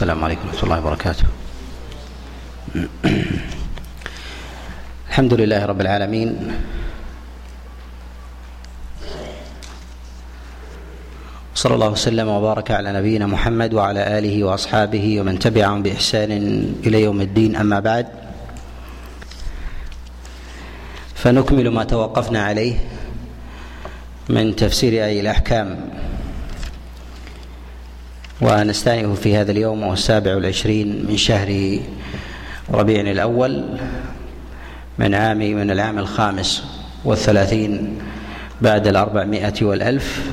السلام عليكم ورحمة الله وبركاته. الحمد لله رب العالمين. صلى الله وسلم وبارك على نبينا محمد وعلى آله وأصحابه ومن تبعهم بإحسان إلى يوم الدين. أما بعد فنكمل ما توقفنا عليه من تفسير أي الأحكام. ونستأنف في هذا اليوم وهو السابع والعشرين من شهر ربيع الأول من عام من العام الخامس والثلاثين بعد الأربعمائة والألف.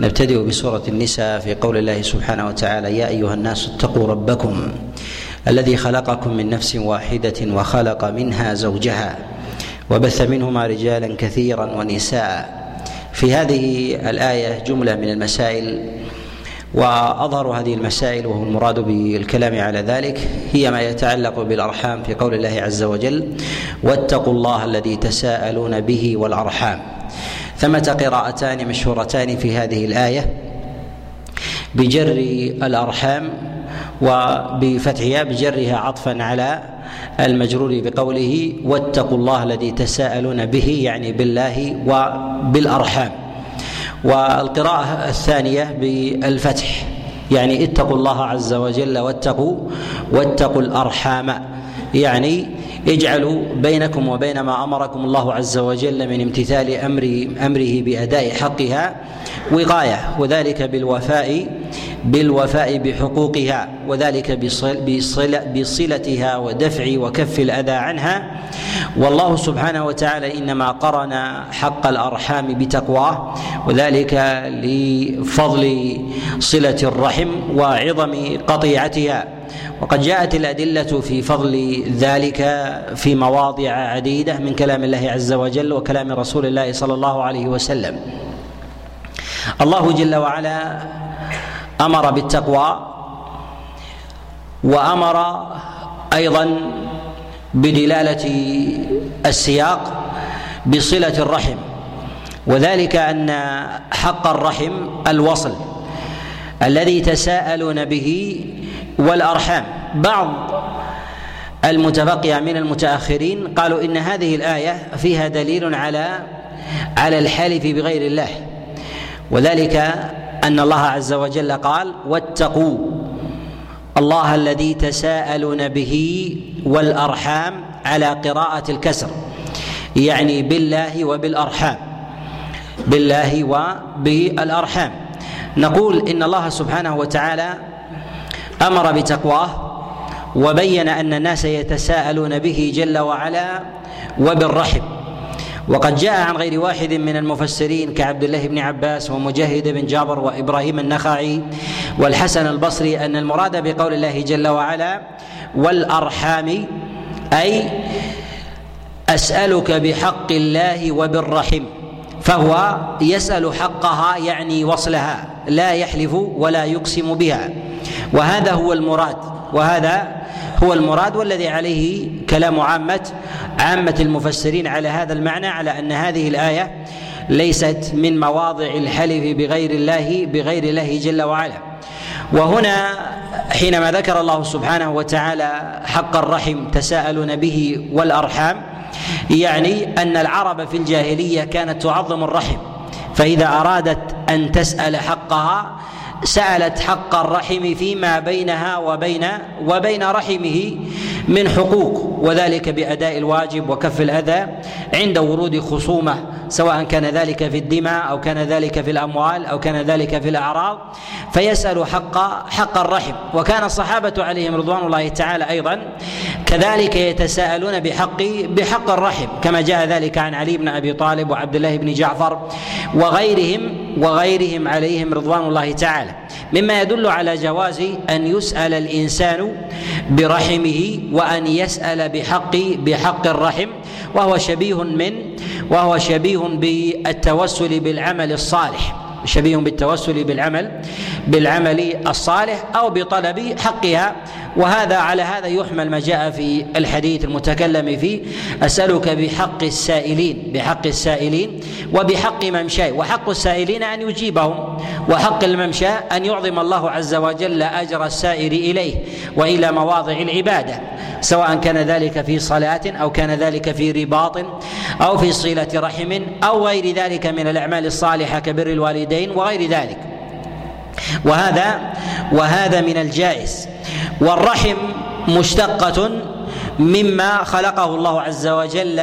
نبتدئ بسورة النساء في قول الله سبحانه وتعالى يا أيها الناس اتقوا ربكم الذي خلقكم من نفس واحدة وخلق منها زوجها وبث منهما رجالا كثيرا ونساء. في هذه الآية جملة من المسائل وأظهر هذه المسائل وهو المراد بالكلام على ذلك هي ما يتعلق بالأرحام في قول الله عز وجل واتقوا الله الذي تساءلون به والأرحام. ثمة قراءتان مشهورتان في هذه الآية بجر الأرحام وبفتحها بجرها عطفا على المجرور بقوله واتقوا الله الذي تساءلون به يعني بالله وبالأرحام. والقراءة الثانية بالفتح. يعني اتقوا الله عز وجل واتقوا واتقوا الأرحام. يعني اجعلوا بينكم وبين ما أمركم الله عز وجل من امتثال أمر أمره بأداء حقها وقاية وذلك بالوفاء بالوفاء بحقوقها وذلك بصل بصلتها ودفع وكف الأذى عنها. والله سبحانه وتعالى إنما قرن حق الأرحام بتقواه وذلك لفضل صلة الرحم وعظم قطيعتها. وقد جاءت الأدلة في فضل ذلك في مواضع عديدة من كلام الله عز وجل وكلام رسول الله صلى الله عليه وسلم. الله جل وعلا أمر بالتقوى وأمر أيضا بدلالة السياق بصلة الرحم وذلك أن حق الرحم الوصل الذي تساءلون به والأرحام. بعض المتبقية من المتأخرين قالوا إن هذه الآية فيها دليل على على الحلف بغير الله وذلك أن الله عز وجل قال واتقوا الله الذي تساءلون به والأرحام على قراءة الكسر يعني بالله وبالأرحام بالله وبالأرحام. نقول إن الله سبحانه وتعالى أمر بتقواه وبين أن الناس يتساءلون به جل وعلا وبالرحم. وقد جاء عن غير واحد من المفسرين كعبد الله بن عباس ومجاهد بن جابر وإبراهيم النخعي والحسن البصري أن المراد بقول الله جل وعلا والأرحام أي أسألك بحق الله وبالرحم فهو يسأل حقها يعني وصلها لا يحلف ولا يقسم بها وهذا هو المراد وهذا هو المراد والذي عليه كلام عامة عامة المفسرين على هذا المعنى على أن هذه الآية ليست من مواضع الحلف بغير الله بغير الله جل وعلا. وهنا حينما ذكر الله سبحانه وتعالى حق الرحم تساءلون به والأرحام يعني أن العرب في الجاهلية كانت تعظم الرحم فإذا أرادت أن تسأل حقها سألت حق الرحم فيما بينها وبين وبين رحمه من حقوق وذلك بأداء الواجب وكف الأذى عند ورود خصومة سواء كان ذلك في الدماء أو كان ذلك في الأموال أو كان ذلك في الأعراض فيسأل حق حق الرحم. وكان الصحابة عليهم رضوان الله تعالى أيضا كذلك يتساءلون بحق بحق الرحم كما جاء ذلك عن علي بن أبي طالب وعبد الله بن جعفر وغيرهم وغيرهم عليهم رضوان الله تعالى. مما يدل على جواز أن يسأل الإنسان برحمه وأن يسأل بحق بحق الرحم وهو شبيه من وهو شبيه بالتوسل بالعمل الصالح. شبيه بالتوسل بالعمل بالعمل الصالح أو بطلب حقها وهذا على هذا يحمل ما جاء في الحديث المتكلم فيه. أسألك بحق السائلين بحق السائلين وبحق ممشاي وحق السائلين أن يجيبهم وحق الممشى أن يعظم الله عز وجل أجر السائر إليه وإلى مواضع العبادة سواء كان ذلك في صلاة أو كان ذلك في رباط أو في صلة رحم أو غير ذلك من الأعمال الصالحة كبر الوالدين وغير ذلك. وهذا وهذا من الجائز. والرحم مشتقة مما خلقه الله عز وجل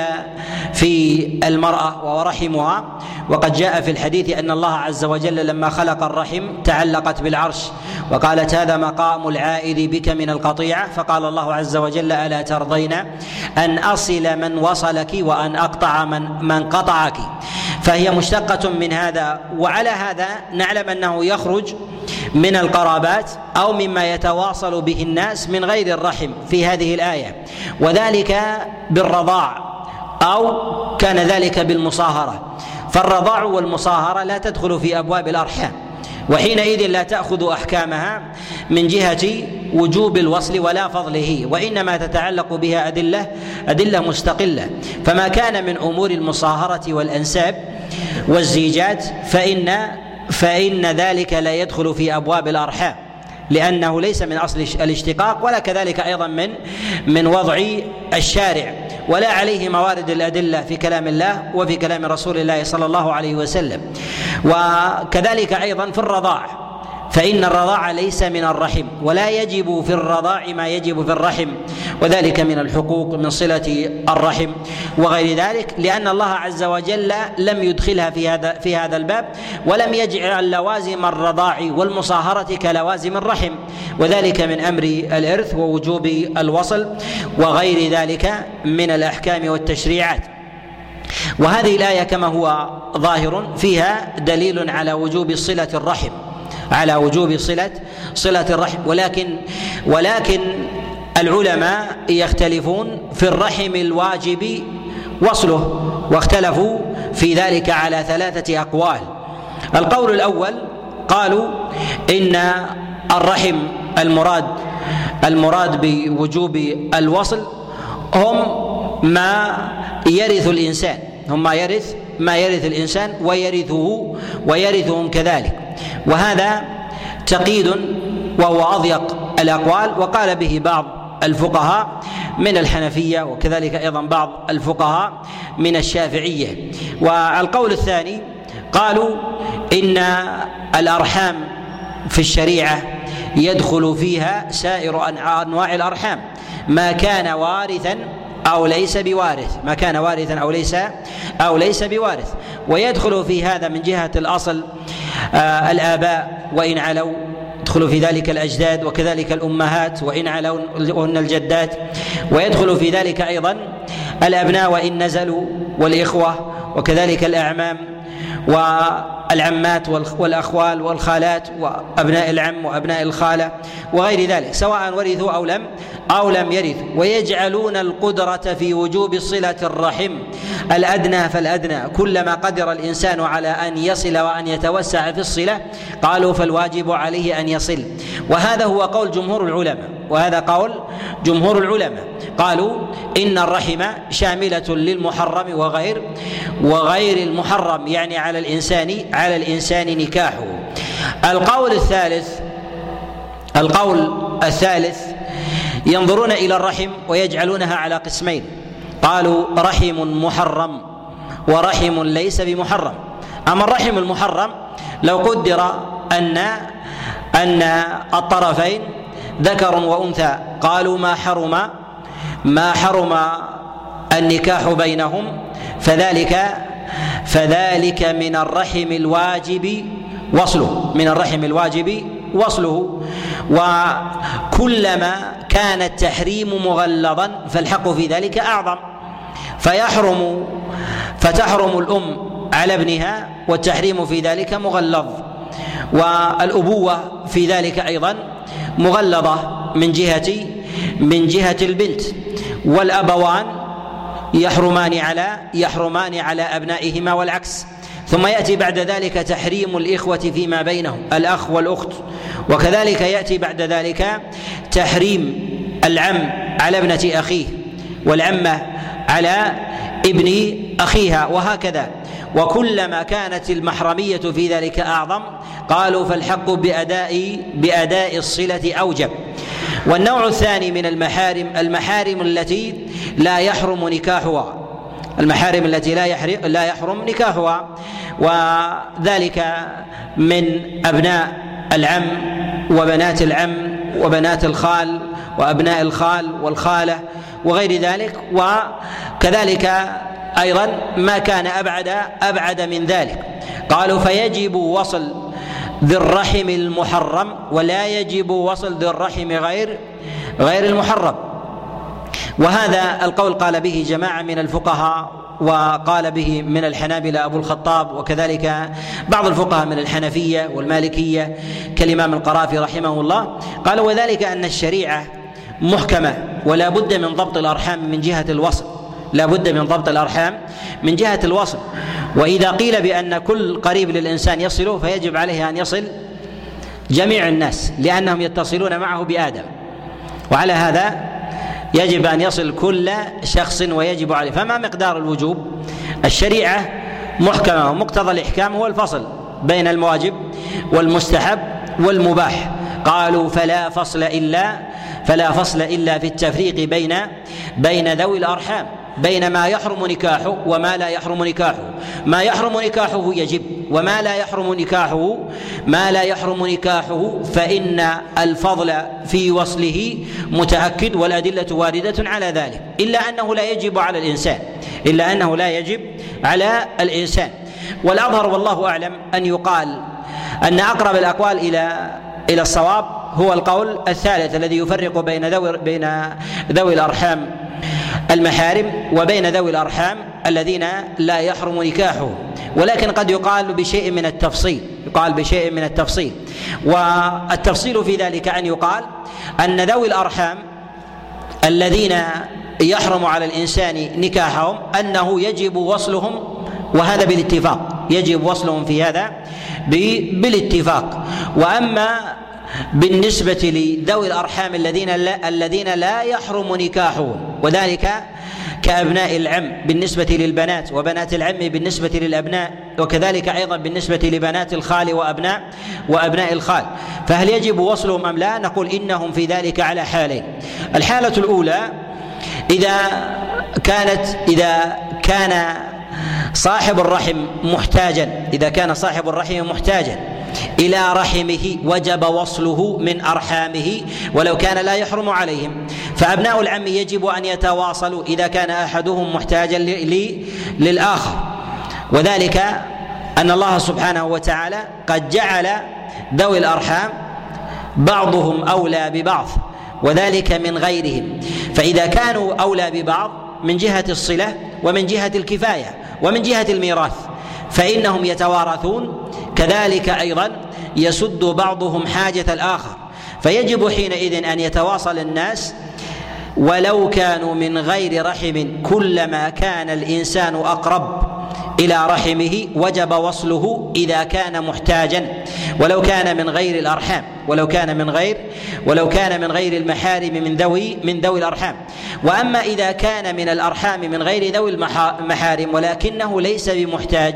في المرأة وهو رحمها. وقد جاء في الحديث أن الله عز وجل لما خلق الرحم تعلقت بالعرش. وقالت هذا مقام العائد بك من القطيعة؟ فقال الله عز وجل ألا ترضين أن أصل من وصلك وأن أقطع من من قطعك. فهي مشتقة من هذا. وعلى هذا نعلم أنه يخرج من القرابات أو مما يتواصل به الناس من غير الرحم في هذه الآية. وذلك بالرضاع أو كان ذلك بالمصاهرة. فالرضاع والمصاهرة لا تدخل في أبواب الأرحام. وحينئذ لا تأخذ أحكامها من جهة وجوب الوصل ولا فضله وإنما تتعلق بها أدلة أدلة مستقلة. فما كان من أمور المصاهرة والأنساب والزيجات فإن فإن ذلك لا يدخل في أبواب الأرحام لأنه ليس من أصل الاشتقاق ولا كذلك أيضا من من وضع الشارع ولا عليه موارد الأدلة في كلام الله وفي كلام رسول الله صلى الله عليه وسلم. وكذلك أيضا في الرضاع. فإن الرضاع ليس من الرحم ولا يجب في الرضاع ما يجب في الرحم وذلك من الحقوق من صلة الرحم وغير ذلك لأن الله عز وجل لم يدخلها في هذا في هذا الباب ولم يجعل لوازم الرضاع والمصاهرة كلوازم الرحم وذلك من أمر الإرث ووجوب الوصل وغير ذلك من الأحكام والتشريعات. وهذه الآية كما هو ظاهر فيها دليل على وجوب صلة الرحم. على وجوب صلة صلة الرحم. ولكن ولكن العلماء يختلفون في الرحم الواجب وصله واختلفوا في ذلك على ثلاثة أقوال. القول الأول قالوا إن الرحم المراد المراد بوجوب الوصل هم ما يرث الإنسان هم ما يرث ما يرث الإنسان ويرثه ويرثهم كذلك. وهذا تقييد وهو أضيق الأقوال وقال به بعض الفقهاء من الحنفية وكذلك أيضا بعض الفقهاء من الشافعية. والقول الثاني قالوا إن الأرحام في الشريعة يدخل فيها سائر أنواع الأرحام ما كان وارثا أو ليس بوارث. ما كان وارثا أو ليس أو ليس بوارث. ويدخل في هذا من جهة الأصل آه الآباء. وإن علوا يدخل في ذلك الأجداد وكذلك الأمهات. وإن علون الجدات. ويدخل في ذلك أيضا الأبناء وإن نزلوا والإخوة وكذلك الأعمام. والعمات والأخوال والخالات وأبناء العم وأبناء الخالة وغير ذلك سواء ورثوا أو لم أو لم يرثوا ويجعلون القدرة في وجوب صلة الرحم. الأدنى فالأدنى. كلما قدر الإنسان على أن يصل وأن يتوسع في الصلة قالوا فالواجب عليه أن يصل. وهذا هو قول جمهور العلماء. وهذا قول جمهور العلماء. قالوا إن الرحم شاملة للمحرم وغير وغير المحرم يعني على الإنسان على الإنسان نكاحه. القول الثالث القول الثالث ينظرون إلى الرحم ويجعلونها على قسمين. قالوا رحم محرم ورحم ليس بمحرم. أما الرحم المحرم لو قدر أن أن الطرفين ذكر وأنثى قالوا ما حرم ما حرم النكاح بينهم فذلك فذلك من الرحم الواجب وصله من الرحم الواجب وصله. وكلما كان التحريم مغلظا فالحق في ذلك أعظم. فيحرم فتحرم الأم على ابنها والتحريم في ذلك مغلظ. والأبوة في ذلك أيضا مغلظة من جهة من جهة البنت. والأبوان يحرمان على يحرمان على أبنائهما والعكس. ثم يأتي بعد ذلك تحريم الإخوة فيما بينهم الأخ والأخت. وكذلك يأتي بعد ذلك تحريم العم على ابنة أخيه والعمة على ابن أخيها وهكذا. وكلما كانت المحرمية في ذلك أعظم قالوا فالحق باداء بأداء الصلة أوجب. والنوع الثاني من المحارم المحارم التي لا يحرم نكاحها. المحارم التي لا يحرم لا يحرم نكاحها. وذلك من أبناء العم وبنات العم وبنات الخال وأبناء الخال والخالة وغير ذلك. وكذلك أيضا ما كان أبعد أبعد من ذلك. قالوا فيجب وصل ذي الرحم المحرم ولا يجب وصل ذي الرحم غير غير المحرم. وهذا القول قال به جماعة من الفقهاء وقال به من الحنابلة أبو الخطاب وكذلك بعض الفقهاء من الحنفية والمالكية كالإمام القرافي رحمه الله. قال وذلك أن الشريعة محكمة ولا بد من ضبط الأرحام من جهة الوصل. لا بد من ضبط الأرحام من جهة الوصل. وإذا قيل بأن كل قريب للإنسان يصله فيجب عليه أن يصل جميع الناس لأنهم يتصلون معه بآدم. وعلى هذا يجب أن يصل كل شخص ويجب عليه. فما مقدار الوجوب؟ الشريعة محكمة ومقتضى الإحكام هو الفصل بين المواجب والمستحب والمباح. قالوا فلا فصل إلا فلا فصل إلا في التفريق بين بين ذوي الأرحام. بين ما يحرم نكاحه وما لا يحرم نكاحه. ما يحرم نكاحه يجب وما لا يحرم نكاحه ما لا يحرم نكاحه فإن الفضل في وصله متأكد والأدلة واردة على ذلك. إلا أنه لا يجب على الإنسان إلا أنه لا يجب على الإنسان. والأظهر والله أعلم أن يقال أن أقرب الأقوال إلى إلى الصواب هو القول الثالث الذي يفرق بين ذوي بين ذوي الأرحام المحارم وبين ذوي الأرحام الذين لا يحرم نكاحه ولكن قد يقال بشيء من التفصيل يقال بشيء من التفصيل. والتفصيل في ذلك أن يقال أن ذوي الأرحام الذين يحرم على الإنسان نكاحهم أنه يجب وصلهم وهذا بالاتفاق يجب وصلهم في هذا بالاتفاق. وأما بالنسبة لذوي الأرحام الذين لا الذين لا يحرم نكاحهم وذلك كأبناء العم بالنسبة للبنات وبنات العم بالنسبة للأبناء وكذلك أيضا بالنسبة لبنات الخال وأبناء وأبناء الخال. فهل يجب وصلهم أم لا؟ نقول إنهم في ذلك على حالين. الحالة الأولى إذا كانت إذا كان صاحب الرحم محتاجا إذا كان صاحب الرحم محتاجا إلى رحمه وجب وصله من أرحامه ولو كان لا يحرم عليهم. فأبناء العم يجب أن يتواصلوا إذا كان أحدهم محتاجا للآخر. وذلك أن الله سبحانه وتعالى قد جعل ذوي الأرحام بعضهم أولى ببعض وذلك من غيرهم. فإذا كانوا أولى ببعض من جهة الصلة ومن جهة الكفاية ومن جهة الميراث. فإنهم يتوارثون. كذلك أيضا يسد بعضهم حاجة الآخر. فيجب حينئذ أن يتواصل الناس. ولو كانوا من غير رحم كلما كان الإنسان أقرب إلى رحمه وجب وصله إذا كان محتاجا. ولو كان من غير الأرحام ولو كان من غير ولو كان من غير المحارم من ذوي من ذوي الأرحام. وأما إذا كان من الأرحام من غير ذوي المحارم ولكنه ليس بمحتاج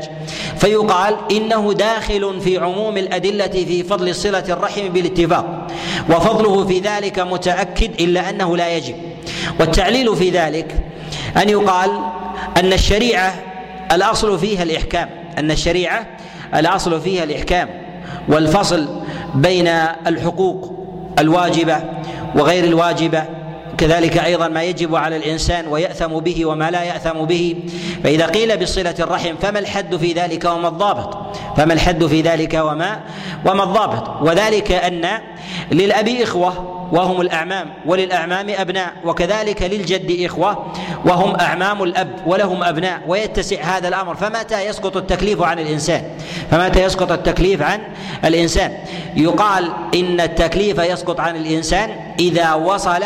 فيقال إنه داخل في عموم الأدلة في فضل صلة الرحم بالاتفاق. وفضله في ذلك متأكد إلا أنه لا يجب. والتعليل في ذلك أن يقال أن الشريعة الأصل فيها الإحكام أن الشريعة الأصل فيها الإحكام. والفصل بين الحقوق الواجبة وغير الواجبة كذلك أيضا ما يجب على الإنسان ويأثم به وما لا يأثم به. فإذا قيل بصلة الرحم فما الحد في ذلك وما الضابط؟ فما الحد في ذلك وما وما الضابط؟ وذلك أن للاب إخوة وهم الأعمام وللأعمام أبناء وكذلك للجد إخوة وهم أعمام الأب ولهم أبناء ويتسع هذا الأمر. فمتى يسقط التكليف عن الإنسان؟ فمتى يسقط التكليف عن الإنسان؟ يقال إن التكليف يسقط عن الإنسان إذا وصل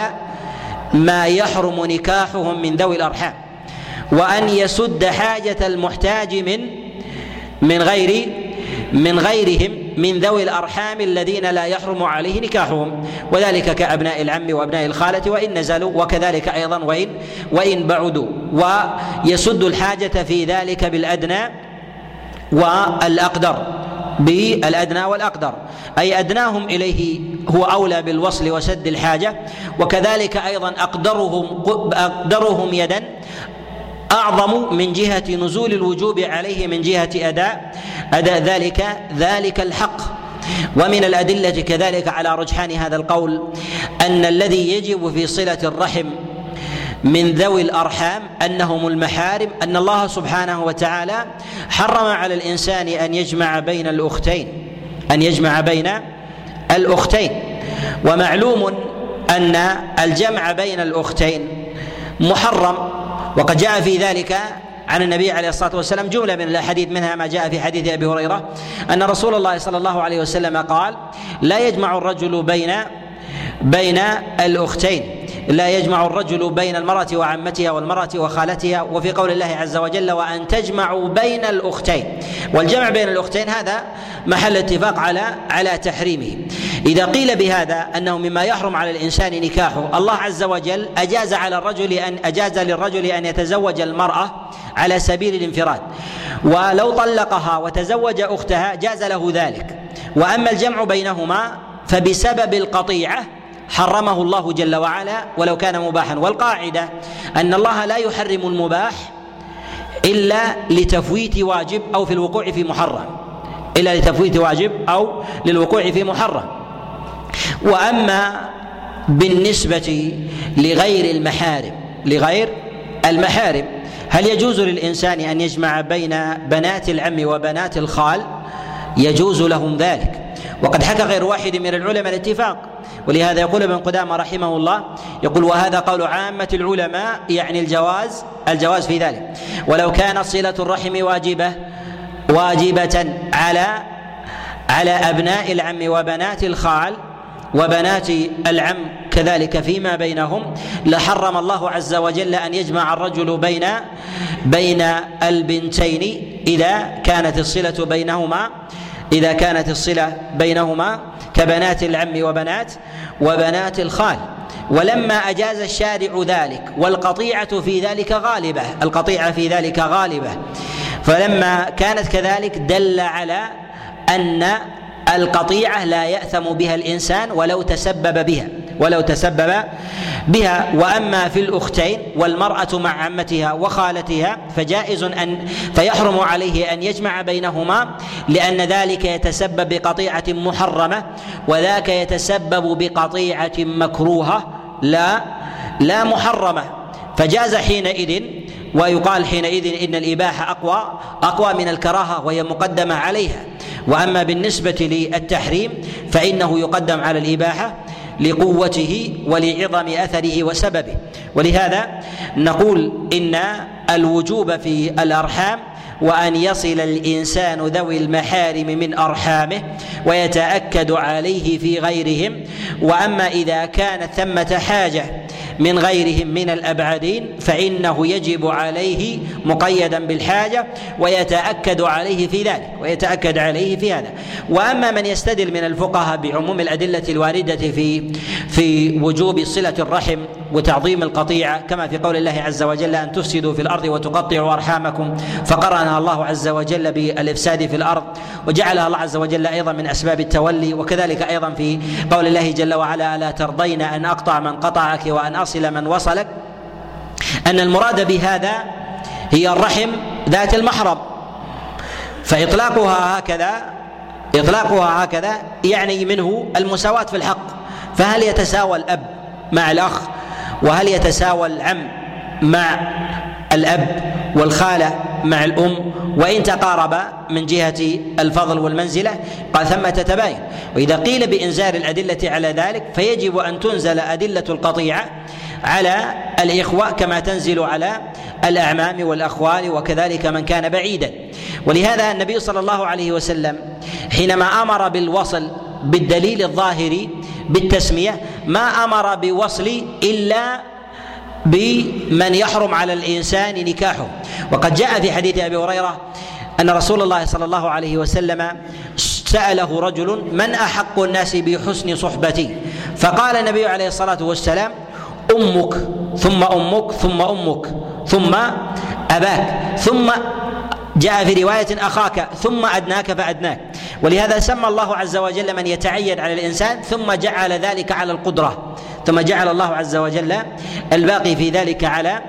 ما يحرم نكاحهم من ذوي الأرحام وأن يسد حاجة المحتاج من من غير من غيرهم من ذوي الأرحام الذين لا يحرم عليه نكاحهم. وذلك كأبناء العم وأبناء الخالة وإن نزلوا وكذلك أيضا وإن وإن بعدوا. ويسد الحاجة في ذلك بالأدنى والأقدر بالأدنى والأقدر. أي أدناهم إليه هو أولى بالوصل وسد الحاجة. وكذلك أيضا أقدرهم أقدرهم يدا أعظم من جهة نزول الوجوب عليه من جهة أداء. أداء ذلك ذلك الحق. ومن الأدلة كذلك على رجحان هذا القول أن الذي يجب في صلة الرحم من ذوي الأرحام أنهم المحارم أن الله سبحانه وتعالى حرم على الإنسان أن يجمع بين الأختين أن يجمع بين الأختين. ومعلوم أن الجمع بين الأختين محرم وقد جاء في ذلك عن النبي عليه الصلاة والسلام جملة من الأحاديث منها ما جاء في حديث أبي هريرة أن رسول الله صلى الله عليه وسلم قال لا يجمع الرجل بين بين الأختين. لا يجمع الرجل بين المرأة وعمتها والمرأة وخالتها وفي قول الله عز وجل وأن تجمعوا بين الأختين والجمع بين الأختين هذا محل اتفاق على على تحريمه. إذا قيل بهذا أنه مما يحرم على الإنسان نكاحه الله عز وجل أجاز على الرجل أن أجاز للرجل أن يتزوج المرأة على سبيل الانفراد. ولو طلقها وتزوج أختها جاز له ذلك. وأما الجمع بينهما فبسبب القطيعة حرمه الله جل وعلا ولو كان مباحا. والقاعدة أن الله لا يحرم المباح إلا لتفويت واجب أو في الوقوع في محرم. إلا لتفويت واجب أو للوقوع في محرم. وأما بالنسبة لغير المحارم لغير المحارم هل يجوز للإنسان أن يجمع بين بنات العم وبنات الخال؟ يجوز لهم ذلك. وقد حكى غير واحد من العلماء الاتفاق ولهذا يقول ابن قدامة رحمه الله يقول وهذا قول عامة العلماء يعني الجواز الجواز في ذلك. ولو كانت صلة الرحم واجبة واجبة على على أبناء العم وبنات الخال وبنات العم كذلك فيما بينهم لحرم الله عز وجل أن يجمع الرجل بين بين البنتين إذا كانت الصلة بينهما إذا كانت الصلة بينهما كبنات العم وبنات وبنات الخال. ولما أجاز الشارع ذلك والقطيعة في ذلك غالبة القطيعة في ذلك غالبة. فلما كانت كذلك دل على أن القطيعة لا يأثم بها الإنسان ولو تسبب بها. ولو تسبب بها وأما في الأختين والمرأة مع عمتها وخالتها فجائز أن فيحرم عليه أن يجمع بينهما لأن ذلك يتسبب بقطيعة محرمة وذاك يتسبب بقطيعة مكروهة لا لا محرمة. فجاز حينئذ ويقال حينئذ إن الإباحة أقوى أقوى من الكراهة وهي مقدمة عليها. وأما بالنسبة للتحريم فإنه يقدم على الإباحة لقوته ولعظم أثره وسببه. ولهذا نقول إن الوجوب في الأرحام وأن يصل الإنسان ذوي المحارم من أرحامه ويتأكد عليه في غيرهم. وأما إذا كانت ثمة حاجة من غيرهم من الأبعدين فإنه يجب عليه مقيدا بالحاجة ويتأكد عليه في ذلك ويتأكد عليه في هذا. وأما من يستدل من الفقهاء بعموم الأدلة الواردة في في وجوب صلة الرحم وتعظيم القطيعه كما في قول الله عز وجل أن تفسدوا في الأرض وتقطعوا أرحامكم. فقرنها الله عز وجل بالإفساد في الأرض وجعلها الله عز وجل أيضا من أسباب التولي وكذلك أيضا في قول الله جل وعلا الا ترضين أن أقطع من قطعك وأن أصل من وصلك. أن المراد بهذا هي الرحم ذات المحرم. فإطلاقها هكذا إطلاقها هكذا يعني منه المساواة في الحق. فهل يتساوى الأب مع الأخ؟ وهل يتساوى العم مع الأب والخالة مع الأم؟ وإن تقاربا من جهة الفضل والمنزلة؟ قال ثمة تباين وإذا قيل بإنزال الأدلة على ذلك فيجب أن تنزل أدلة القطيعة على الإخوة كما تنزل على الأعمام والأخوال وكذلك من كان بعيدا. ولهذا النبي صلى الله عليه وسلم حينما أمر بالوصل بالدليل الظاهر بالتسمية ما أمر بوصل إلا بمن يحرم على الإنسان نكاحه. وقد جاء في حديث أبي هريرة أن رسول الله صلى الله عليه وسلم سأله رجل من أحق الناس بحسن صحبتي؟ فقال النبي عليه الصلاة والسلام أمك ثم أمك ثم أمك ثم أباك ثم جاء في رواية أخاك ثم أدناك فأدناك. ولهذا سمى الله عز وجل من يتعين على الإنسان ثم جعل ذلك على القدرة. ثم جعل الله عز وجل الباقي في ذلك على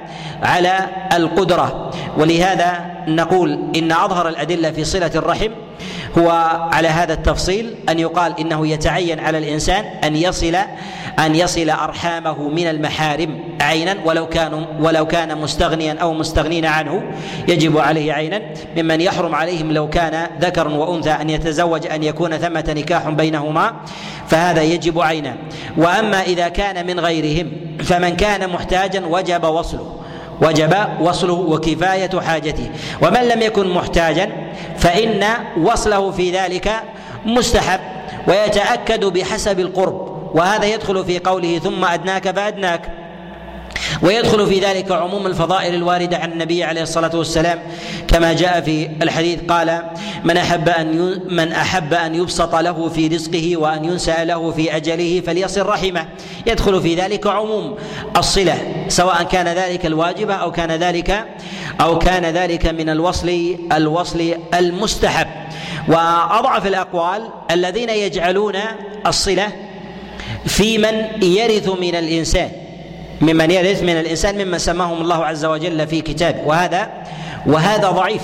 على القدرة. ولهذا نقول إن أظهر الأدلة في صلة الرحم هو على هذا التفصيل أن يقال إنه يتعين على الإنسان أن يصل أن يصل أرحامه من المحارم عينا ولو كانوا ولو كان مستغنيا أو مستغنين عنه يجب عليه عينا. ممن يحرم عليهم لو كان ذكر وأنثى أن يتزوج أن يكون ثمة نكاح بينهما فهذا يجب عينا وأما إذا كان من غيرهم فمن كان محتاجا وجب وصله. وجب وصله وكفاية حاجته. ومن لم يكن محتاجا فإن وصله في ذلك مستحب. ويتأكد بحسب القرب. وهذا يدخل في قوله ثم أدناك فأدناك. ويدخل في ذلك عموم الفضائل الواردة عن النبي عليه الصلاة والسلام كما جاء في الحديث قال من أحب أن من أحب أن يبسط له في رزقه وأن ينسى له في أجله فليصل رحمه. يدخل في ذلك عموم الصلة سواء كان ذلك الواجب أو كان ذلك أو كان ذلك من الوصل الوصل المستحب. وأضعف الأقوال الذين يجعلون الصلة في من يرث من الإنسان. ممن يرث من الإنسان ممن سماهم الله عز وجل في كتابه وهذا وهذا ضعيف.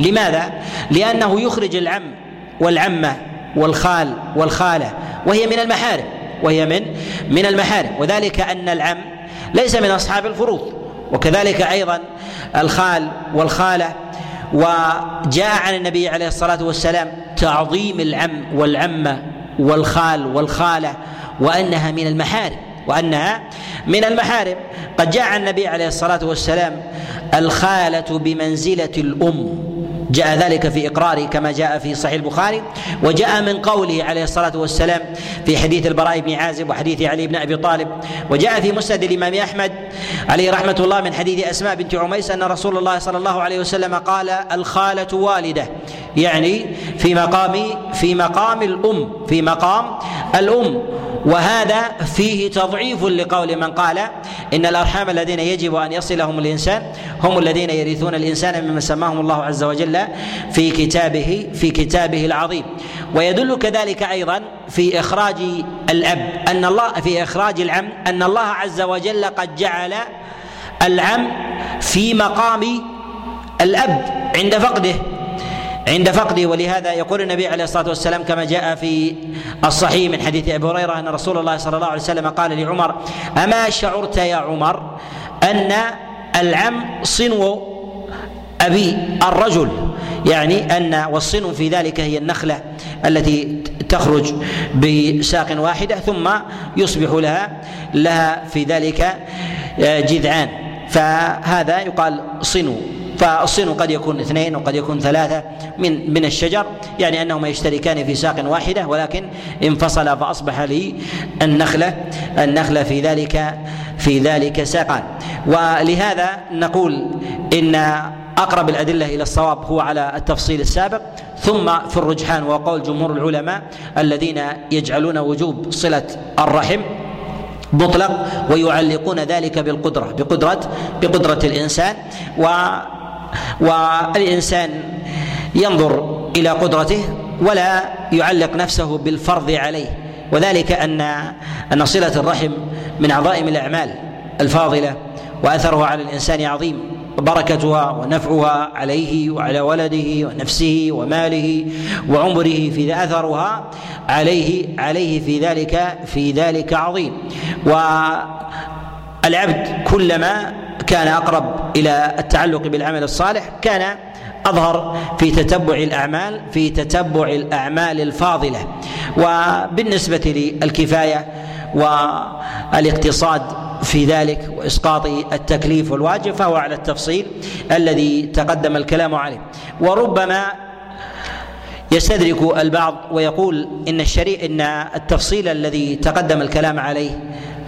لماذا؟ لأنه يخرج العم والعمة والخال والخالة وهي من المحارم وهي من من المحارم. وذلك أن العم ليس من أصحاب الفروض وكذلك أيضا الخال والخالة. وجاء عن النبي عليه الصلاة والسلام تعظيم العم والعمة والخال والخالة وأنها من المحارم. وأنها من المحارم. قد جاء عن النبي عليه الصلاة والسلام الخالة بمنزلة الأم. جاء ذلك في اقراره كما جاء في صحيح البخاري وجاء من قوله عليه الصلاة والسلام في حديث البراء بن عازب وحديث علي بن أبي طالب وجاء في مسند الإمام أحمد عليه رحمة الله من حديث أسماء بنت عميس أن رسول الله صلى الله عليه وسلم قال الخالة والدة. يعني في مقام في مقام الأم في مقام الأم. وهذا فيه تضعيف لقول من قال إن الأرحام الذين يجب أن يصلهم الإنسان هم الذين يرثون الإنسان مما سماهم الله عز وجل في كتابه في كتابه العظيم. ويدل كذلك أيضا في إخراج الأب أن الله في إخراج العم أن الله عز وجل قد جعل العم في مقام الأب عند فقده. عند فقده ولهذا يقول النبي عليه الصلاة والسلام كما جاء في الصحيح من حديث أبي هريرة أن رسول الله صلى الله عليه وسلم قال لعمر أما شعرت يا عمر أن العم صنو أبي الرجل؟ يعني أن والصن في ذلك هي النخلة التي تخرج بساق واحدة ثم يصبح لها لها في ذلك جذعان. فهذا يقال صنو. فالصين قد يكون اثنين وقد يكون ثلاثة من من الشجر يعني أنهما يشتركان في ساق واحدة ولكن انفصل فأصبح لي النخلة النخلة في ذلك في ذلك ساقان. ولهذا نقول إن أقرب الأدلة إلى الصواب هو على التفصيل السابق ثم في الرجحان وقول جمهور العلماء الذين يجعلون وجوب صلة الرحم مطلق ويعلقون ذلك بالقدرة بقدرة بقدرة الإنسان. و والإنسان ينظر إلى قدرته ولا يعلق نفسه بالفرض عليه وذلك أن أن صلة الرحم من عظائم الأعمال الفاضلة وأثرها على الإنسان عظيم وبركتها ونفعها عليه وعلى ولده ونفسه وماله وعمره في أثرها عليه عليه في ذلك في ذلك عظيم. والعبد كلما كان أقرب إلى التعلق بالعمل الصالح كان أظهر في تتبع الأعمال في تتبع الأعمال الفاضلة. وبالنسبة للكفاية والاقتصاد في ذلك وإسقاط التكليف والواجب فهو على التفصيل الذي تقدم الكلام عليه. وربما يستدرك البعض ويقول إن الشريع إن التفصيل الذي تقدم الكلام عليه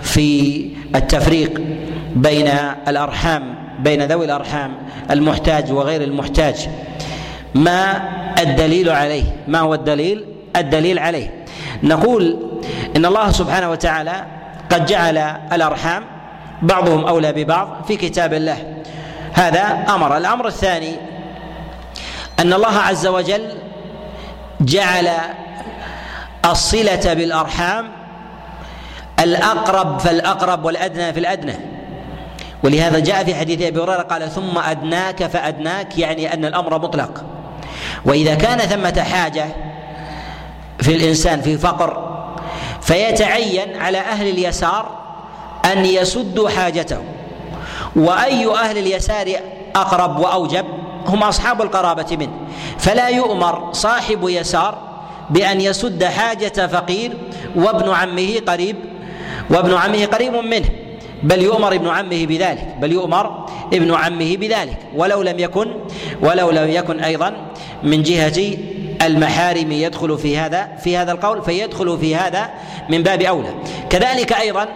في التفريق بين الأرحام بين ذوي الأرحام المحتاج وغير المحتاج. ما الدليل عليه؟ ما هو الدليل؟ الدليل عليه. نقول إن الله سبحانه وتعالى قد جعل الأرحام بعضهم أولى ببعض في كتاب الله. هذا أمر. الأمر الثاني أن الله عز وجل جعل الصلة بالأرحام الأقرب فالأقرب والأدنى في الأدنى. ولهذا جاء في حديث أبي هريرة قال ثم أدناك فأدناك يعني أن الأمر مطلق. وإذا كان ثمة حاجة في الإنسان في فقر فيتعين على أهل اليسار أن يسدوا حاجته. وأي أهل اليسار أقرب وأوجب هم أصحاب القرابة منه. فلا يؤمر صاحب يسار بأن يسد حاجة فقير وابن عمه قريب وابن عمه قريب منه. بل يؤمر ابن عمه بذلك بل يؤمر ابن عمه بذلك ولو لم يكن ولو لم يكن أيضا من جهة المحارم يدخل في هذا في هذا القول فيدخل في هذا من باب أولى. كذلك أيضا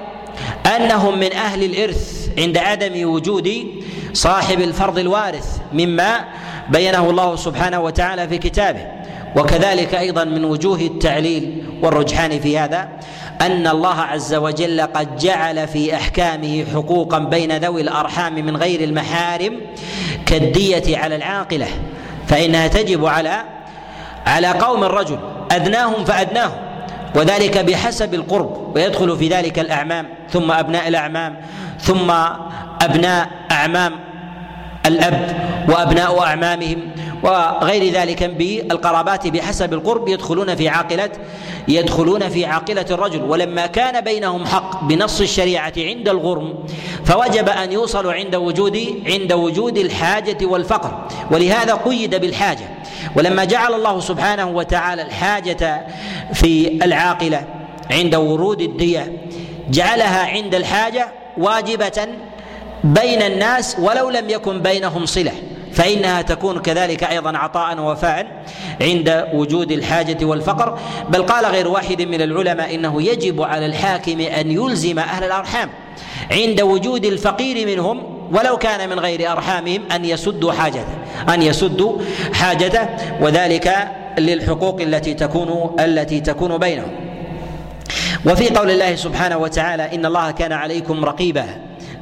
أنهم من أهل الإرث عند عدم وجود صاحب الفرض الوارث مما بينه الله سبحانه وتعالى في كتابه. وكذلك أيضا من وجوه التعليل والرجحان في هذا. أن الله عز وجل قد جعل في أحكامه حقوقا بين ذوي الأرحام من غير المحارم كالدية على العاقلة فإنها تجب على على قوم الرجل ادناهم فادناهم وذلك بحسب القرب ويدخل في ذلك الأعمام ثم أبناء الأعمام ثم أبناء أعمام الأب وأبناء أعمامهم وغير ذلك بالقرابات بحسب القرب يدخلون في عاقلة يدخلون في عاقلة الرجل. ولما كان بينهم حق بنص الشريعة عند الغرم فوجب أن يوصلوا عند وجود عند وجود الحاجة والفقر. ولهذا قيد بالحاجة. ولما جعل الله سبحانه وتعالى الحاجة في العاقلة عند ورود الدية جعلها عند الحاجة واجبة بين الناس ولو لم يكن بينهم صلة. فإنها تكون كذلك أيضا عطاء ووفاء عند وجود الحاجة والفقر. بل قال غير واحد من العلماء إنه يجب على الحاكم أن يلزم أهل الأرحام عند وجود الفقير منهم ولو كان من غير أرحامهم أن يسدوا حاجته أن يسدوا حاجته وذلك للحقوق التي تكون التي تكون بينهم. وفي قول الله سبحانه وتعالى إن الله كان عليكم رقيبا.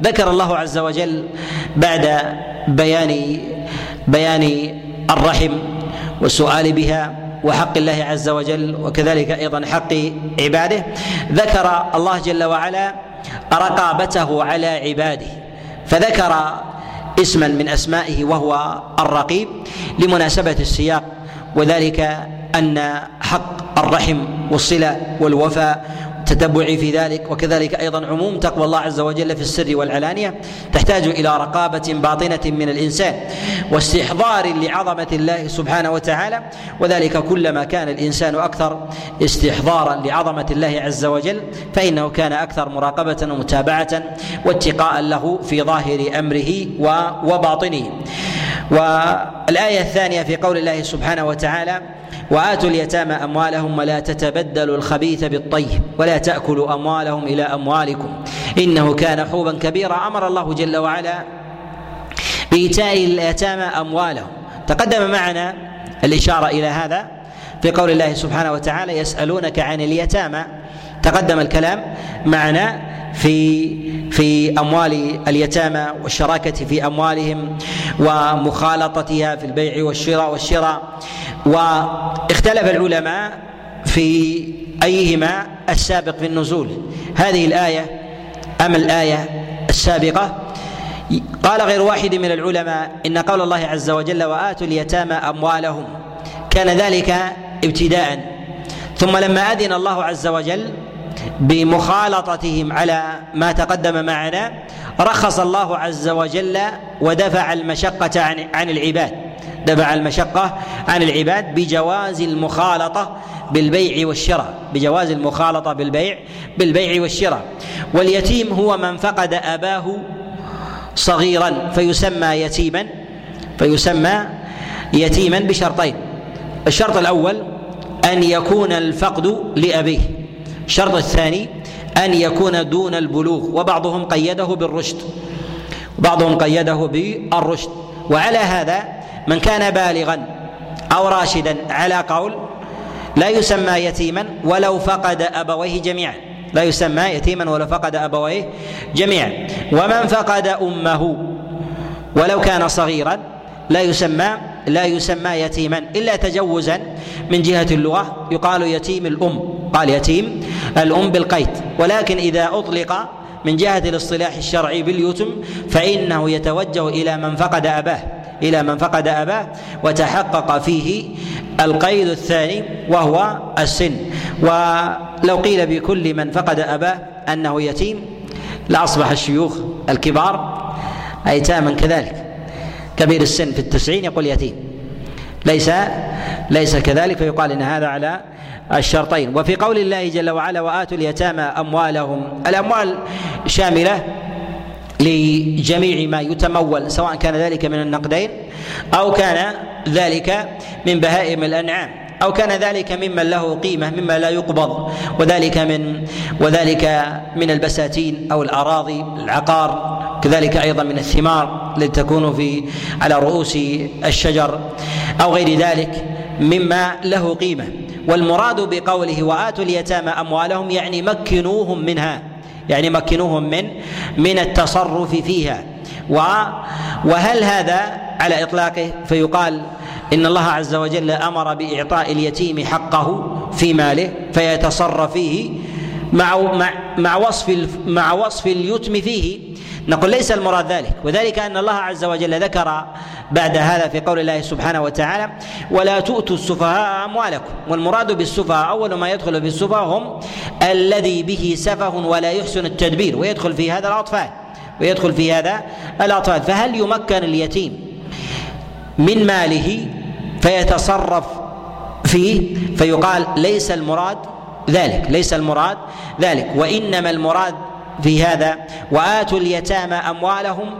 ذكر الله عز وجل بعد بيان بيان الرحم والسؤال بها وحق الله عز وجل وكذلك أيضا حق عباده. ذكر الله جل وعلا رقابته على عباده فذكر اسما من أسمائه وهو الرقيب لمناسبة السياق وذلك أن حق الرحم والصلة والوفاء التتبع في ذلك وكذلك أيضا عموم تقوى الله عز وجل في السر والعلانية تحتاج إلى رقابة باطنة من الإنسان واستحضار لعظمة الله سبحانه وتعالى وذلك كلما كان الإنسان أكثر استحضارا لعظمة الله عز وجل فإنه كان أكثر مراقبة ومتابعة واتقاء له في ظاهر أمره وباطنه. والآية الثانية في قول الله سبحانه وتعالى وآتوا اليتامى أموالهم ولا تتبدلوا الخبيث بالطيب ولا تأكلوا أموالهم إلى أموالكم. إنه كان حوبا كبيرا. أمر الله جل وعلا بإيتاء اليتامى أموالهم. تقدم معنا الإشارة إلى هذا في قول الله سبحانه وتعالى يسألونك عن اليتامى. تقدم الكلام معنا في في أموال اليتامى والشراكة في أموالهم ومخالطتها في البيع والشراء والشراء. واختلف العلماء في أيهما السابق في النزول. هذه الآية أم الآية السابقة؟ قال غير واحد من العلماء إن قول الله عز وجل وآتوا اليتامى أموالهم. كان ذلك ابتداء. ثم لما أذن الله عز وجل بمخالطتهم على ما تقدم معنا رخص الله عز وجل ودفع المشقة عن عن العباد. دفع المشقة عن العباد بجواز المخالطة بالبيع والشراء. بجواز المخالطة بالبيع بالبيع والشراء. واليتيم هو من فقد أباه صغيرا فيسمى يتيما فيسمى يتيما بشرطين. الشرط الأول أن يكون الفقد لأبيه. الشرط الثاني أن يكون دون البلوغ وبعضهم قيده بالرشد. بعضهم قيده بالرشد. وعلى هذا من كان بالغا أو راشدا على قول لا يسمى يتيما ولو فقد أبويه جميعا. لا يسمى يتيما ولو فقد أبويه جميعا. ومن فقد أمه ولو كان صغيرا لا يسمى لا يسمى يتيما. إلا تجوزا من جهة اللغة يقال يتيم الأم قال يتيم الأم بالقيد ولكن إذا أطلق من جهة الاصطلاح الشرعي باليتم فإنه يتوجه إلى من فقد أباه إلى من فقد أباه وتحقق فيه القيد الثاني وهو السن. ولو قيل بكل من فقد أباه أنه يتيم لأصبح الشيوخ الكبار أيتاما كذلك. كبير السن في التسعين يقول يتيم. ليس ليس كذلك فيقال إن هذا على الشرطين. وفي قول الله جل وعلا وآتوا اليتامى أموالهم. الأموال شاملة لجميع ما يتمول سواء كان ذلك من النقدين أو كان ذلك من بهائم الأنعام أو كان ذلك ممن له قيمة مما لا يقبض وذلك من وذلك من البساتين أو الأراضي العقار كذلك أيضا من الثمار التي تكون في على رؤوس الشجر أو غير ذلك مما له قيمة. والمراد بقوله وآتوا اليتامى أموالهم يعني مكنوهم منها يعني مكنوهم من من التصرف فيها. وهل هذا على إطلاقه؟ فيقال إن الله عز وجل أمر بإعطاء اليتيم حقه في ماله فيتصرف فيه مع مع مع وصف مع وصف اليتم فيه. نقول ليس المراد ذلك وذلك أن الله عز وجل ذكر بعد هذا في قول الله سبحانه وتعالى ولا تؤتوا السفهاء أموالكم. والمراد بالسفهاء أول ما يدخل في السفهاء هم الذي به سفه ولا يحسن التدبير ويدخل في هذا الأطفال ويدخل في هذا الأطفال. فهل يمكن اليتيم من ماله فيتصرف فيه؟ فيقال ليس المراد ذلك ليس المراد ذلك وإنما المراد في هذا وآتوا اليتامى أموالهم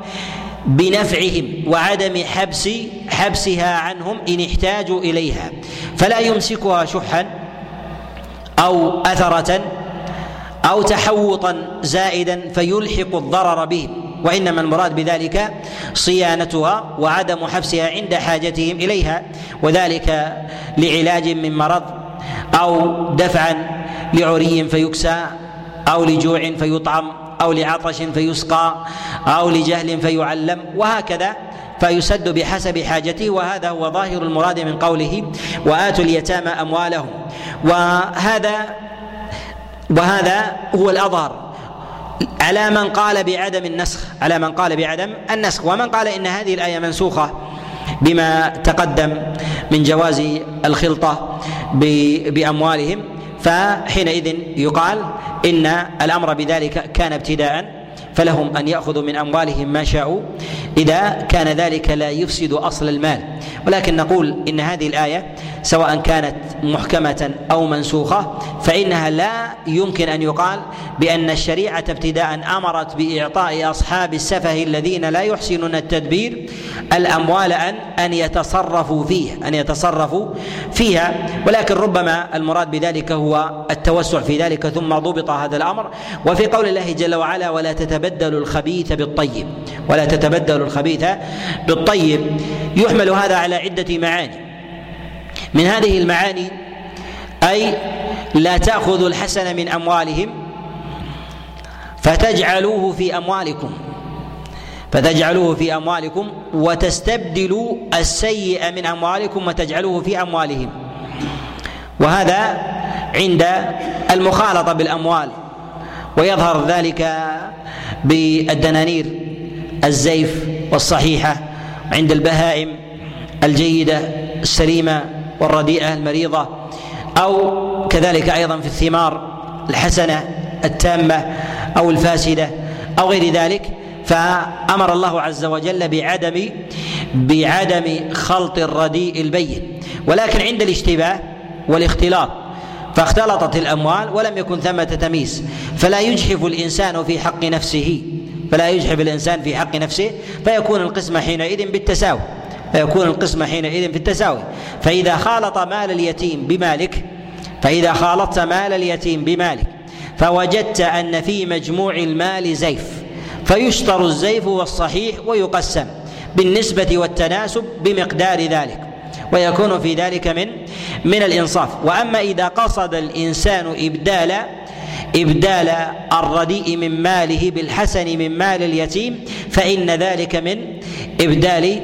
بنفعهم وعدم حبس حبسها عنهم إن احتاجوا إليها. فلا يمسكها شحا أو أثرة أو تحوطا زائدا فيلحق الضرر بهم وإنما المراد بذلك صيانتها وعدم حبسها عند حاجتهم إليها وذلك لعلاج من مرض أو دفعا لعري فيكسى أو لجوع فيطعم. أو لعطش فيسقى أو لجهل فيعلم وهكذا فيسد بحسب حاجته وهذا هو ظاهر المراد من قوله وآتوا اليتامى أموالهم وهذا وهذا هو الأظهر على من قال بعدم النسخ على من قال بعدم النسخ ومن قال إن هذه الآية منسوخة بما تقدم من جواز الخلطة بأموالهم فحينئذ يقال إن الأمر بذلك كان ابتداء فلهم أن يأخذوا من أموالهم ما شاءوا. إذا كان ذلك لا يفسد أصل المال. ولكن نقول إن هذه الآية سواء كانت محكمة أو منسوخة فإنها لا يمكن أن يقال بأن الشريعة ابتداء أمرت بإعطاء أصحاب السفه الذين لا يحسنون التدبير الأموال ان أن يتصرفوا فيه أن يتصرفوا فيها. ولكن ربما المراد بذلك هو التوسع في ذلك ثم ضبط هذا الأمر. وفي قول الله جل وعلا ولا تتبدلوا الخبيث بالطيب ولا تتبدلوا الخبيث بالطيب. يحمل هذا على عدة معاني. من هذه المعاني أي لا تاخذوا الحسن من أموالهم فتجعلوه في أموالكم فتجعلوه في أموالكم وتستبدلوا السيء من أموالكم وتجعلوه في أموالهم. وهذا عند المخالطة بالأموال ويظهر ذلك بالدنانير الزيف والصحيحة عند البهائم الجيدة السليمة والرديئة المريضة أو كذلك أيضا في الثمار الحسنة التامة أو الفاسدة أو غير ذلك فأمر الله عز وجل بعدم بعدم خلط الرديء البين. ولكن عند الاشتباه والاختلاط فاختلطت الأموال ولم يكن ثمة تمييز. فلا يجحف الإنسان في حق نفسه فلا يجحف الإنسان في حق نفسه فيكون القسم حينئذ بالتساوي. فيكون القسم حينئذ في التساوي. فإذا خالط مال اليتيم بمالك فإذا خالطت مال اليتيم بمالك فوجدت أن في مجموع المال زيف فيشطر الزيف والصحيح ويقسم بالنسبة والتناسب بمقدار ذلك ويكون في ذلك من من الإنصاف. وأما إذا قصد الإنسان إبدال إبدال الرديء من ماله بالحسن من مال اليتيم فإن ذلك من إبدال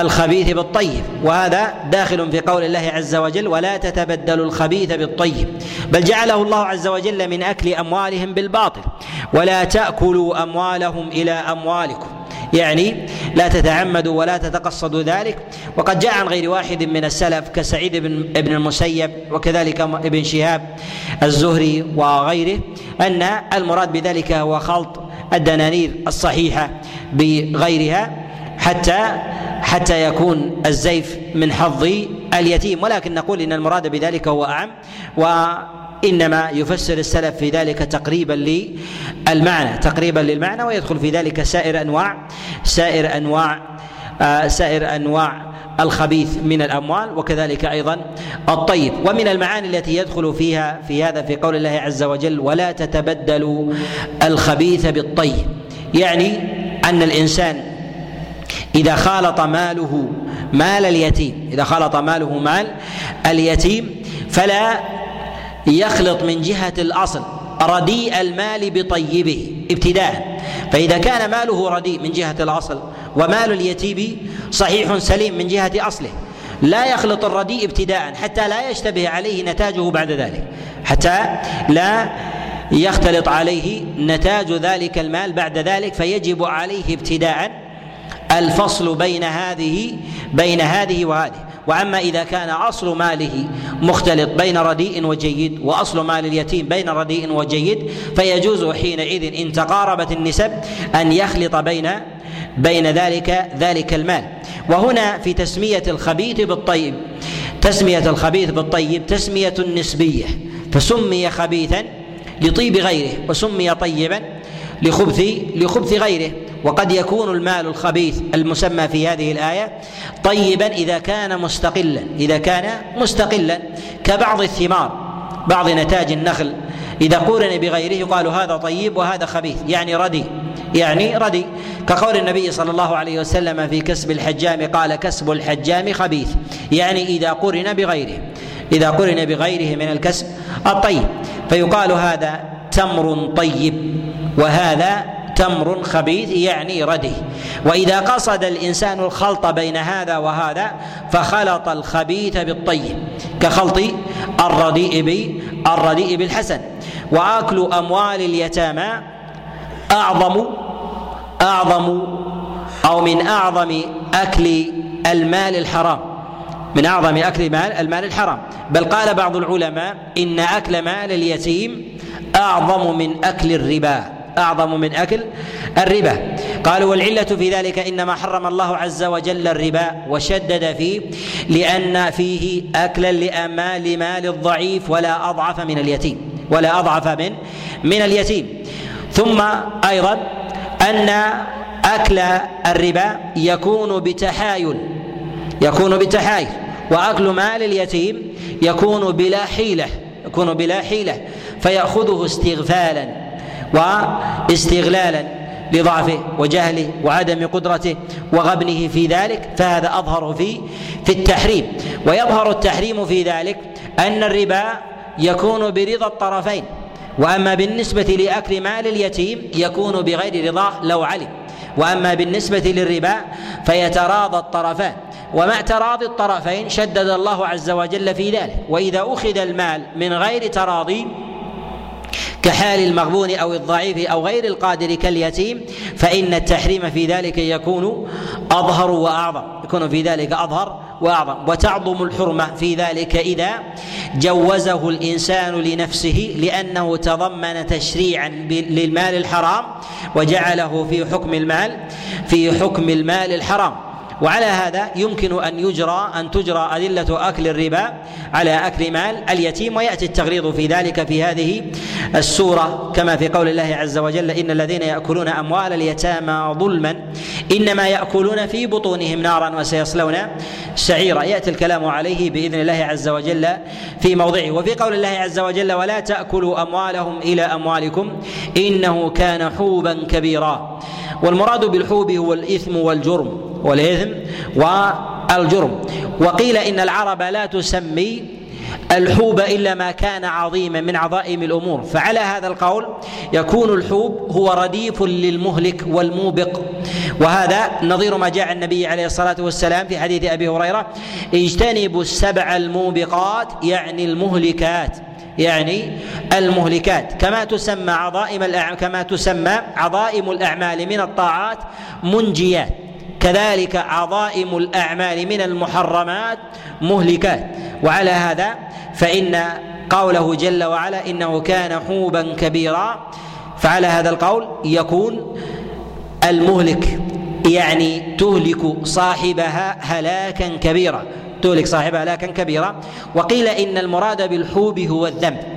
الخبيث بالطيب وهذا داخل في قول الله عز وجل ولا تتبدلوا الخبيث بالطيب. بل جعله الله عز وجل من أكل أموالهم بالباطل ولا تأكلوا أموالهم إلى أموالكم. يعني لا تتعمدوا ولا تتقصدوا ذلك. وقد جاء عن غير واحد من السلف كسعيد بن ابن المسيب وكذلك ابن شهاب الزهري وغيره أن المراد بذلك هو خلط الدنانير الصحيحة بغيرها حتى حتى يكون الزيف من حظ اليتيم. ولكن نقول إن المراد بذلك هو أعم وإنما يفسر السلف في ذلك تقريبا للمعنى تقريبا للمعنى ويدخل في ذلك سائر أنواع سائر أنواع آه سائر أنواع الخبيث من الأموال وكذلك أيضا الطيب. ومن المعاني التي يدخل فيها في هذا في قول الله عز وجل ولا تتبدلوا الخبيث بالطيب يعني أن الإنسان إذا خالط ماله مال اليتيم إذا خالط ماله مال اليتيم فلا يخلط من جهة الأصل رديء المال بطيبه ابتداء. فإذا كان ماله رديء من جهة الأصل ومال اليتيم صحيح سليم من جهة أصله لا يخلط الرديء ابتداء حتى لا يشتبه عليه نتاجه بعد ذلك حتى لا يختلط عليه نتاج ذلك المال بعد ذلك فيجب عليه ابتداء الفصل بين هذه بين هذه وهذه. وأما إذا كان أصل ماله مختلط بين رديء وجيد وأصل مال اليتيم بين رديء وجيد فيجوز حينئذ إن تقاربت النسب أن يخلط بين بين ذلك ذلك المال. وهنا في تسمية الخبيث بالطيب. تسمية الخبيث بالطيب تسمية نسبية. فسمي خبيثا لطيب غيره وسمي طيبا لخبث لخبث غيره. وقد يكون المال الخبيث المسمى في هذه الآية طيبا إذا كان مستقلا إذا كان مستقلا كبعض الثمار بعض نتاج النخل. إذا قورن بغيره يقال هذا طيب وهذا خبيث يعني ردي يعني ردي. كقول النبي صلى الله عليه وسلم في كسب الحجام قال كسب الحجام خبيث يعني إذا قرن بغيره. إذا قرن بغيره من الكسب الطيب فيقال هذا تمر طيب وهذا تمر خبيث يعني ردي وإذا قصد الإنسان الخلط بين هذا وهذا فخلط الخبيث بالطيب كخلط الرديء بالرديء بالحسن. وأكل أموال اليتامى اعظم أعظم أو من أعظم أكل المال الحرام. من أعظم أكل مال المال الحرام. بل قال بعض العلماء إن أكل مال اليتيم أعظم من أكل الربا. أعظم من أكل الربا. قالوا والعلة في ذلك إنما حرم الله عز وجل الربا وشدد فيه لأن فيه أكلا لأمال مال الضعيف ولا أضعف من اليتيم ولا أضعف من من اليتيم. ثم أيضا أن أكل الربا يكون بتحايل يكون بتحايل وأكل مال اليتيم يكون بلا حيلة يكون بلا حيلة فيأخذه استغفالا. واستغلالا لضعفه وجهله وعدم قدرته وغبنه في ذلك فهذا أظهر في في التحريم. ويظهر التحريم في ذلك أن الربا يكون برضا الطرفين وأما بالنسبة لأكل مال اليتيم يكون بغير رضاه لو علم. وأما بالنسبة للربا فيتراضى الطرفان. ومع تراضي الطرفين شدد الله عز وجل في ذلك. وإذا أخذ المال من غير تراضي كحال المغبون أو الضعيف أو غير القادر كاليتيم فإن التحريم في ذلك يكون أظهر وأعظم يكون في ذلك أظهر وأعظم. وتعظم الحرمة في ذلك إذا جوزه الإنسان لنفسه لأنه تضمن تشريعا للمال الحرام وجعله في حكم المال في حكم المال الحرام. وعلى هذا يمكن أن يجرى أن تجرى أدلة أكل الربا على أكل مال اليتيم ويأتي التغليظ في ذلك في هذه السورة. كما في قول الله عز وجل إن الذين يأكلون أموال اليتامى ظلما إنما يأكلون في بطونهم نارا وسيصلون سعيرا. يأتي الكلام عليه بإذن الله عز وجل في موضعه. وفي قول الله عز وجل ولا تأكلوا أموالهم إلى أموالكم إنه كان حوبا كبيرا. والمراد بالحوب هو الإثم والجرم. والاثم والجرم. وقيل إن العرب لا تسمي الحوب إلا ما كان عظيما من عظائم الأمور. فعلى هذا القول يكون الحوب هو رديف للمهلك والموبق. وهذا نظير ما جاء النبي عليه الصلاة والسلام في حديث أبي هريرة اجتنبوا السبع الموبقات يعني المهلكات يعني المهلكات. كما تسمى عظائم كما تسمى عظائم الأعمال من الطاعات منجيات. كذلك عظائم الأعمال من المحرمات مهلكات. وعلى هذا فإن قوله جل وعلا إنه كان حوبا كبيرا فعلى هذا القول يكون المهلك يعني تهلك صاحبها هلاكا كبيرا. تهلك صاحبها هلاكا كبيرا. وقيل إن المراد بالحوب هو الذنب.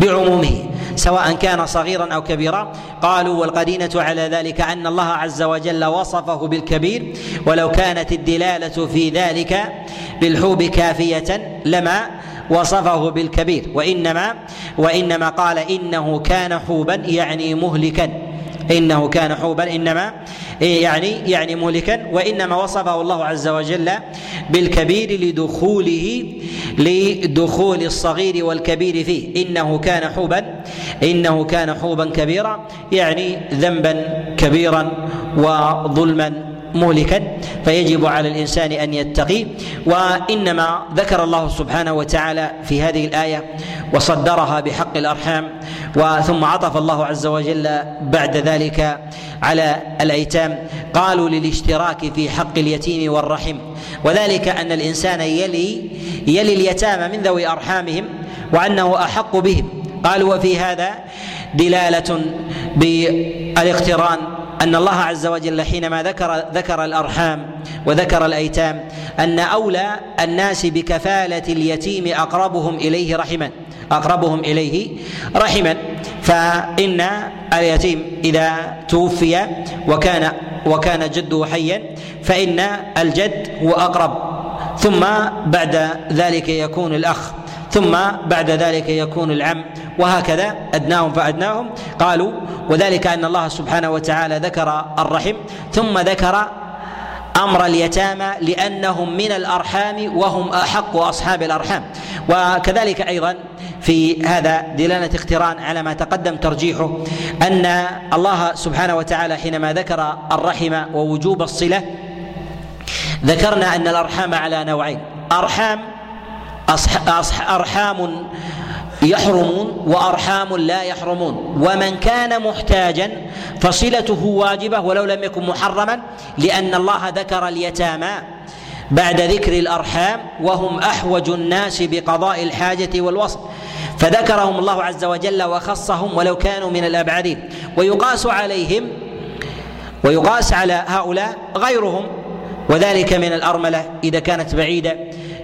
بعمومه سواء كان صغيرا أو كبيرا. قالوا والقرينه على ذلك أن الله عز وجل وصفه بالكبير ولو كانت الدلالة في ذلك بالحوب كافية لما وصفه بالكبير. وإنما وإنما قال إنه كان حوبا يعني مهلكا. إنه كان حوبا إنما يعني يعني مهلكا وإنما وصفه الله عز وجل بالكبير لدخوله لدخول الصغير والكبير فيه. إنه كان حوبا إنه كان حوبا كبيرا يعني ذنبا كبيرا وظلما مهلكا فيجب على الإنسان أن يتقي. وإنما ذكر الله سبحانه وتعالى في هذه الآية وصدرها بحق الأرحام وثم عطف الله عز وجل بعد ذلك على الأيتام. قالوا للاشتراك في حق اليتيم والرحم. وذلك أن الإنسان يلي يلي اليتامى من ذوي أرحامهم وأنه أحق بهم. قالوا وفي هذا دلالة بالإقتران أن الله عز وجل حينما ذكر ذكر الأرحام وذكر الأيتام أن أولى الناس بكفالة اليتيم أقربهم إليه رحما أقربهم إليه رحما. فإن اليتيم إذا توفي وكان وكان جده حيا فإن الجد هو أقرب. ثم بعد ذلك يكون الأخ ثم بعد ذلك يكون العم. وهكذا أدناهم فأدناهم. قالوا وذلك أن الله سبحانه وتعالى ذكر الرحم ثم ذكر أمر اليتامى لأنهم من الأرحام وهم أحق أصحاب الأرحام. وكذلك أيضا في هذا دلالة اقتران على ما تقدم ترجيحه أن الله سبحانه وتعالى حينما ذكر الرحم ووجوب الصلة ذكرنا أن الأرحام على نوعين. أرحام أرحام يحرمون وأرحام لا يحرمون. ومن كان محتاجا فصلته واجبة ولو لم يكن محرما لأن الله ذكر اليتامى بعد ذكر الأرحام وهم أحوج الناس بقضاء الحاجة والوصف. فذكرهم الله عز وجل وخصهم ولو كانوا من الأبعدين. ويقاس عليهم ويقاس على هؤلاء غيرهم وذلك من الأرملة. إذا كانت بعيدة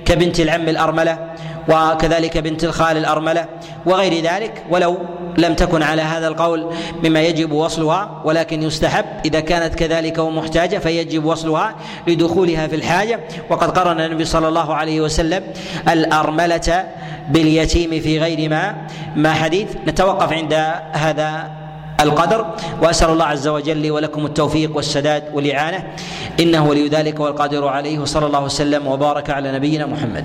كبنت العم الأرملة وكذلك بنت الخال الأرملة وغير ذلك ولو لم تكن على هذا القول مما يجب وصلها ولكن يستحب إذا كانت كذلك ومحتاجة فيجب وصلها لدخولها في الحاجة. وقد قرن النبي صلى الله عليه وسلم الأرملة باليتيم في غير ما. ما حديث؟ نتوقف عند هذا القدر. وأسأل الله عز وجل لي ولكم التوفيق والسداد والإعانة. إنه ولي ذلك والقادر عليه. وصلى الله وسلم وبارك على نبينا محمد.